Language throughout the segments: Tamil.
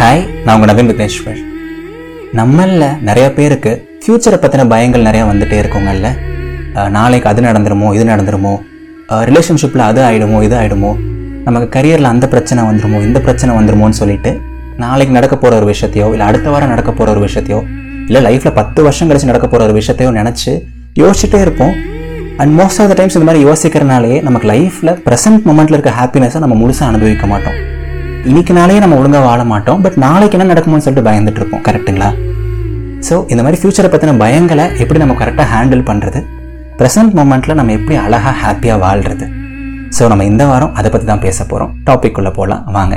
ஹாய் நான் உங்கள் நவீன் விக்னேஸ்வர். நம்மளில் நிறைய பேருக்கு ஃப்யூச்சரை பற்றின பயங்கள் நிறையா வந்துகிட்டே இருக்குங்கல்ல. நாளைக்கு அது நடந்துருமோ இது நடந்துருமோ ரிலேஷன்ஷிப்பில் அது ஆகிடுமோ இது ஆகிடுமோ நமக்கு கரியரில் அந்த பிரச்சனை வந்துடுமோ இந்த பிரச்சனை வந்துடுமோன்னு சொல்லிட்டு நாளைக்கு நடக்க போகிற ஒரு விஷயத்தையோ இல்லை அடுத்த வாரம் நடக்க போகிற ஒரு விஷயத்தையோ இல்லை லைஃப்பில் பத்து வருஷம் கழிச்சு நடக்க போகிற ஒரு விஷயத்தையோ நினச்சி யோசிச்சுட்டே இருப்போம். And most of the times இந்த மாதிரி யோசிக்கிறனாலே நமக்கு லைஃப்பில் ப்ரெசென்ட் மூமெண்ட்டில் இருக்க ஹாப்பினஸை நம்ம முழுசாக அனுபவிக்க மாட்டோம். இன்னைக்கு நாளே நம்ம ஒழுங்காக வாழ மாட்டோம். பட் நாளைக்கு என்ன நடக்குமோன்னு சொல்லிட்டு பயந்துட்டு இருப்போம் கரெக்ட்டுங்களா ஸோ இந்த மாதிரி ஃப்யூச்சரை பற்றின பயங்களை எப்படி நம்ம கரெக்டாக ஹேண்டில் பண்ணுறது ப்ரெசன்ட் மூமெண்ட்டில் நம்ம எப்படி அழகாக ஹாப்பியாக வாழ்கிறது ஸோ நம்ம இந்த வாரம் அதை பற்றி தான் பேச போகிறோம் டாபிக் உள்ளே போகலாம் வாங்க.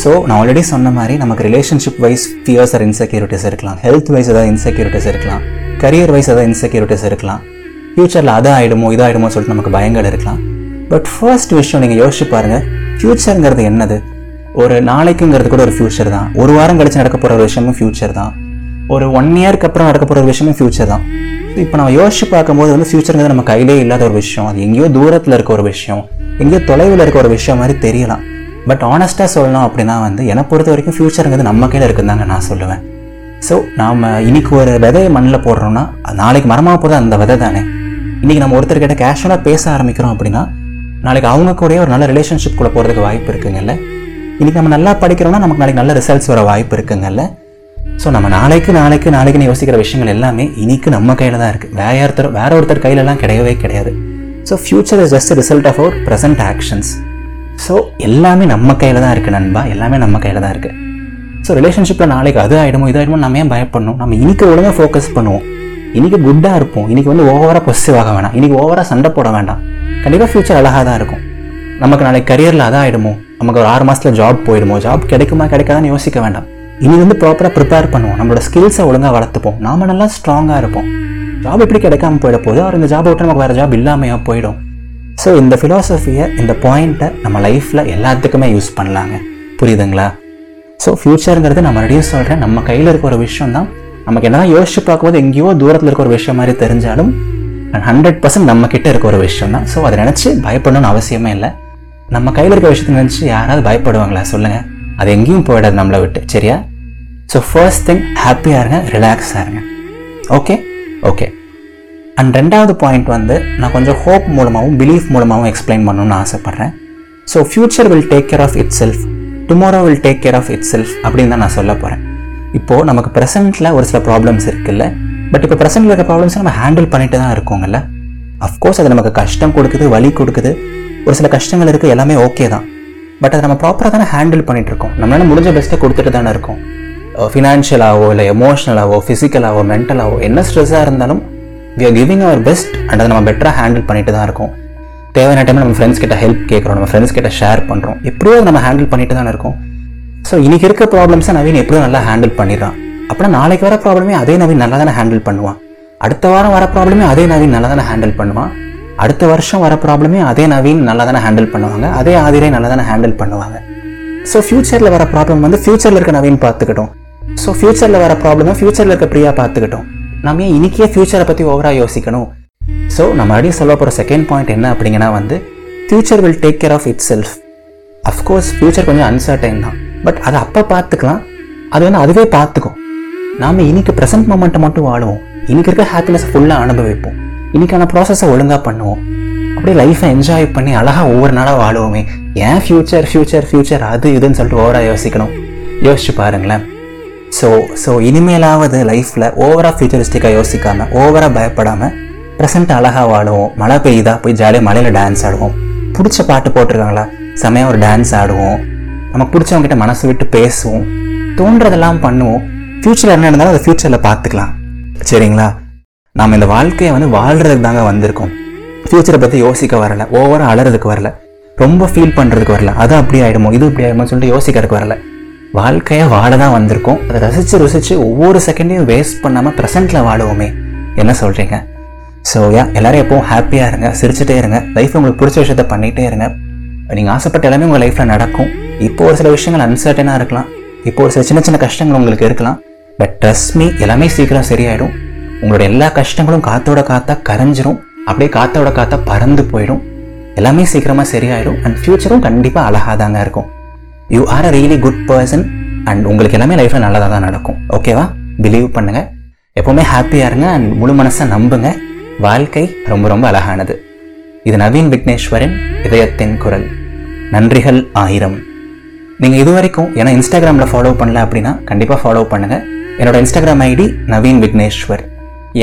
ஸோ நான் ஆல்ரெடி சொன்ன மாதிரி நமக்கு relationship wise fears or insecurities இருக்கலாம். ஹெல்த் வைஸ் ஏதாவது இன்செக்யூரிட்டிஸ் இருக்கலாம். கரியர் வைஸ் ஏதாவது இன்செக்யூரிட்டிஸ் இருக்கலாம். ஃப்யூச்சரில் அது ஆகிடுமோ இதாகிடுமோ சொல்லிட்டு நமக்கு பயங்கள் இருக்கலாம். பட் ஃபர்ஸ்ட் விஷயம் நீங்கள் யோசிச்சு பாருங்கள் ஃப்யூச்சருங்கிறது என்னது? ஒரு நாளைக்குங்கிறது கூட ஒரு ஃப்யூச்சர் தான். ஒரு வாரம் கழிச்சு நடக்க போகிற ஒரு விஷயமும் ஃப்யூச்சர் தான். ஒரு ஒன் இயர்க்கு அப்புறம் நடக்க போகிற ஒரு விஷயமும் ஃப்யூச்சர் தான். இப்போ நம்ம யோசிச்சு பார்க்கும்போது வந்து ஃப்யூச்சருங்கிறது நம்ம கையிலே இல்லாத ஒரு விஷயம். அது எங்கேயோ தூரத்தில் இருக்க ஒரு விஷயம். எங்கேயோ தொலைவில் இருக்க ஒரு விஷயம் மாதிரி தெரியலாம். பட் ஆனஸ்ட்டாக சொல்லணும் அப்படின்னா வந்து என்னை பொறுத்த வரைக்கும் ஃப்யூச்சருங்கிறது நம்ம கையில் இருக்குதாங்க நான் சொல்லுவேன். ஸோ நாம் இன்னைக்கு ஒரு விதையை மண்ணில் போடுறோம்னா நாளைக்கு மரமாக போகிறது அந்த விதை தானே. இன்றைக்கி நம்ம ஒருத்தர்கிட்ட கேஷுவலாக பேச ஆரம்பிக்கிறோம் அப்படின்னா நாளைக்கு அவங்க கூடயே ஒரு நல்ல ரிலேஷன்ஷிப் கூட போகிறதுக்கு வாய்ப்பு இருக்குங்கல்ல இன்றைக்கி நம்ம நல்லா படிக்கிறோம்னா நமக்கு நாளைக்கு நல்ல ரிசல்ட்ஸ் வர வாய்ப்பு இருக்குங்கல்ல? ஸோ நம்ம நாளைக்கு நாளைக்கு நாளைக்குன்னு யோசிக்கிற விஷயங்கள் எல்லாமே இன்னைக்கு நம்ம கையில் தான் இருக்குது வேற ஒருத்தர் வேற ஒருத்தர் கையிலலாம் கிடையவே கிடையாது. So future is just result of our present actions so எல்லாமே நம்ம கையில் தான் இருக்குது நண்பா. எல்லாமே நம்ம கையில் தான் இருக்குது ஸோ ரிலேஷன்ஷிப்பில் நாளைக்கு அது ஆகிடுமோ இது ஆகிடுமோ நம்ம ஏன் பயப்படணும்? நம்ம இன்றைக்கி ஒழுங்காக ஃபோக்கஸ் பண்ணுவோம். இன்றைக்கி குட்டாக இருப்போம். இன்னைக்கு வந்து ஓவராக பொசிவ் ஆக வேணாம். இன்னைக்கு ஓவராக சண்டை போட வேண்டாம். கண்டிப்பாக ஃப்யூச்சர் அழகாக தான் இருக்கும். நமக்கு நாளைக்கு கரியரில் அதான் ஆகிடுமோ நமக்கு ஒரு ஆறு மாதத்தில் ஜாப் போயிடுமோ? ஜாப் கிடைக்குமா கிடைக்காதான்னு யோசிக்க வேண்டாம். இனி வந்து ப்ராப்பராக ப்ரிப்பேர் பண்ணுவோம். நம்மளோட ஸ்கில்ஸை ஒழுங்காக வளர்த்துப்போம். நாம நல்லா ஸ்ட்ராங்காக இருப்போம். ஜாப் எப்படி கிடைக்காம போயிட போகுது அவர் இந்த ஜாப் விட்டு நமக்கு வேறு ஜாப் இல்லாமையாக போயிடும். ஸோ இந்த ஃபிலாசபியை இந்த பாயிண்ட்டை நம்ம லைஃப்பில் எல்லாத்துக்குமே யூஸ் பண்ணலாங்க. புரியுதுங்களா? ஸோ ஃப்யூச்சருங்கிறது நான் மறுபடியும் சொல்கிறேன் நம்ம கையில் இருக்க ஒரு விஷயம் தான். நமக்கு என்ன யோசிச்சு பார்க்கும்போது எங்கேயோ தூரத்தில் இருக்க ஒரு விஷயம் மாதிரி தெரிஞ்சாலும் ஹண்ட்ரட் பர்சன்ட் நம்மக்கிட்ட இருக்க ஒரு விஷயம் தான். ஸோ அதை நினச்சி பயப்படணும்னு அவசியமே இல்லை. நம்ம கையில் இருக்க விஷயத்தை நினச்சி யாராவது பயப்படுவாங்களா? சொல்லுங்கள் அது எங்கேயும் போயிடாது நம்மளை விட்டு. சரியா? ஸோ ஃபர்ஸ்ட் திங் ஹாப்பியாக இருங்க ரிலாக்ஸாக இருங்க. ஓகே ஓகே அண்ட் ரெண்டாவது பாயிண்ட் வந்து நான் கொஞ்சம் ஹோப் மூலமாகவும் பிலீஃப் மூலமாகவும் எக்ஸ்பிளைன் பண்ணணும்னு ஆசைப்பட்றேன். So future will take care of itself tomorrow will take care of itself அப்படின்னு தான் நான் சொல்ல போகிறேன் இப்போது நமக்கு ப்ரெசென்ட்டில் ஒரு சில ப்ராப்ளம்ஸ் இருக்குல்ல? பட் இப்போ ப்ரெசென்ட்டில் இருக்க ப்ராப்ளம்ஸ் நம்ம ஹேண்டில் பண்ணிட்டு தான் இருக்கோங்கல்ல? அஃப்கோர்ஸ் அது நமக்கு கஷ்டம் கொடுக்குது வலி கொடுக்குது. ஒரு சில கஷ்டங்கள் இருக்குது எல்லாமே ஓகே தான். பட் அதை நம்ம ப்ராப்பராக தானே ஹேண்டில் பண்ணிகிட்ருக்கோம் இருக்கோம் நம்மளால முடிஞ்ச பெஸ்ட்டை கொடுத்துட்டு தானே இருக்கோம். ஃபினான்ஷியலாகவோ இல்லை எமோஷ்னலாகவோ ஃபிசிக்கலாகவோ மென்டலாகவோ என்ன ஸ்ட்ரெஸ்ஸாக இருந்தாலும் we are giving our best and அதை நம்ம பெட்டராக ஹேண்டில் பண்ணிட்டு தான் இருக்கோம். தேவையான டைம் நம்ம ஃப்ரெண்ட்ஸ் கிட்ட ஹெல்ப் கேட்குறோம் நம்ம ஃப்ரெண்ட்ஸ் கிட்ட ஷேர் பண்ணுறோம் எப்படியோ நம்ம ஹேண்டில் பண்ணிட்டு தானே இருக்கோம். ஸோ இன்றைக்கி இருக்க ப்ராப்ளம்ஸை நவீன் எப்படியோ நல்லா ஹேண்டில் பண்ணிடுறான். அப்படின்னா நாளைக்கு வர ப்ராப்ளமே அதே நவீன் நல்லா தானே ஹேண்டில் பண்ணுவான். அடுத்த வாரம் வர ப்ராப்ளமே அதே நவீன் நல்லா தானே ஹேண்டில் பண்ணுவான். அடுத்த வருஷம் வர ப்ராப்ளமே அதே நவீன் நல்லா தானே ஹேண்டில் பண்ணுவாங்க. அதே ஆதிரை நல்லா தானே ஹேண்டில் பண்ணுவாங்க ஸோ ஃபியூச்சரில் வர ப்ராப்ளம் வந்து ஃபியூச்சரில் இருக்க நவீன் பார்த்துக்கிட்டோம். ஸோ ஃபியூச்சரில் வர ப்ராப்ளமை ஃபியூச்சரில் இருக்க ப்ரியா பார்த்துக்கிட்டோம். நம்ம ஏன் இன்றைக்கே ஃபியூச்சரை பற்றி ஓவராக யோசிக்கணும்? ஸோ நம்ம மறுபடியும் சொல்ல போகிற செகண்ட் பாயிண்ட் என்ன அப்படிங்கன்னா வந்து future will take care of itself of course future கொஞ்சம் அன்சர்டைன் தான். பட் அதை அப்போ பார்த்துக்கலாம். அது வந்து அதுவே பார்த்துக்கும். நாம் இன்றைக்கி ப்ரெசென்ட் மூமெண்ட்டை மட்டும் வாழுவோம். இன்றைக்கி இருக்க ஹாப்பினஸ் ஃபுல்லாக அனுபவிப்போம். இன்னைக்கான ப்ராசஸை ஒழுங்காக பண்ணுவோம். அப்படியே லைஃப்பை என்ஜாய் பண்ணி அழகாக ஒவ்வொரு நாளாக வாழுவோமே. ஏன் ஃபியூச்சர் ஃபியூச்சர் ஃபியூச்சர் அது இதுன்னு சொல்லிட்டு ஓவராக யோசிக்கணும். யோசிச்சு பாருங்களேன். ஸோ ஸோ இனிமேலாவது லைஃப்பில் ஓவராக ஃபியூச்சரிஸ்டிக்காக யோசிக்காமல் ஓவராக பயப்படாமல் ப்ரெசென்ட் அழகாக வாழுவோம். மழை பெய்யுதா? போய் ஜாலியாக மலையில் டான்ஸ் ஆடுவோம். பிடிச்ச பாட்டு போட்டிருக்காங்களா? செமையாக ஒரு டான்ஸ் ஆடுவோம். நமக்கு பிடிச்சவங்ககிட்ட மனசு விட்டு பேசுவோம். தோன்றதெல்லாம் பண்ணுவோம். ஃப்யூச்சரில் என்ன இருந்தாலும் அதை ஃப்யூச்சரில் பார்த்துக்கலாம். சரிங்களா? நாம் இந்த வாழ்க்கையை வந்து வாழ்கிறதுக்கு தாங்க வந்திருக்கோம். ஃப்யூச்சரை பற்றி யோசிக்க வரல. ஓவராக அலறதுக்கு வரல. ரொம்ப ஃபீல் பண்ணுறதுக்கு வரல. அது அப்படி ஆகிடுமோ இது இப்படி ஆகிடுமோ சொல்லிட்டு யோசிக்கிறதுக்கு வரல. வாழ்க்கையை வாழ தான் வந்திருக்கோம். அதை ரசித்து ருசித்து ஒவ்வொரு செகண்டையும் வேஸ்ட் பண்ணாமல் ப்ரெசென்ட்டில் வாழுவோமே. என்ன சொல்கிறீங்க ஸோ யா எல்லோரும் எப்பவும் ஹாப்பியாக இருங்க சிரிச்சுட்டே இருங்க. லைஃப் உங்களுக்கு பிடிச்ச விஷயத்த பண்ணிகிட்டே இருங்க. நீங்கள் ஆசைப்பட்ட எல்லாமே உங்கள் லைஃப்பில் நடக்கும். இப்போ ஒரு சில விஷயங்கள் அன்சர்டனாக இருக்கலாம். இப்போ ஒரு சில சின்ன சின்ன கஷ்டங்கள் உங்களுக்கு இருக்கலாம். பட் ட்ரஸ்ட் மீ எல்லாமே சீக்கிரம் சரியாயிடும். உங்களோட எல்லா கஷ்டங்களும் காத்தோட காத்தா கரைஞ்சிரும். அப்படியே காத்தோட காத்தா பறந்து போயிடும். எல்லாமே சீக்கிரமாக சரியாயிடும் அண்ட் ஃப்யூச்சரும் கண்டிப்பாக அழகாக தாங்க இருக்கும். You are a really good person and உங்களுக்கு எல்லாமே லைஃப்பில் நல்லதாக தான் நடக்கும் ஓகேவா பிலீவ் பண்ணுங்க. எப்போவுமே ஹாப்பியாக இருங்க அண்ட் முழு மனசை நம்புங்க. வாழ்க்கை ரொம்ப ரொம்ப அழகானது. இது நவீன் விக்னேஸ்வரின் இதயத்தின் குரல். நன்றிகள் ஆயிரம். நீங்கள் இது வரைக்கும் ஏன்னா இன்ஸ்டாகிராமில் ஃபாலோ பண்ணல அப்படின்னா கண்டிப்பாக ஃபாலோ பண்ணுங்கள் என்னோட Instagram ID Naveen Vigneshwar.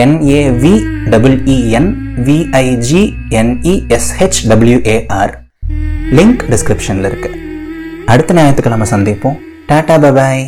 N A V double E N V I G N E S H W A R link டிஸ்கிரிப்ஷனில் இருக்குது அடுத்த ஞாயிற்றுக்கிழமை சந்திப்போம். டாடா பபாய்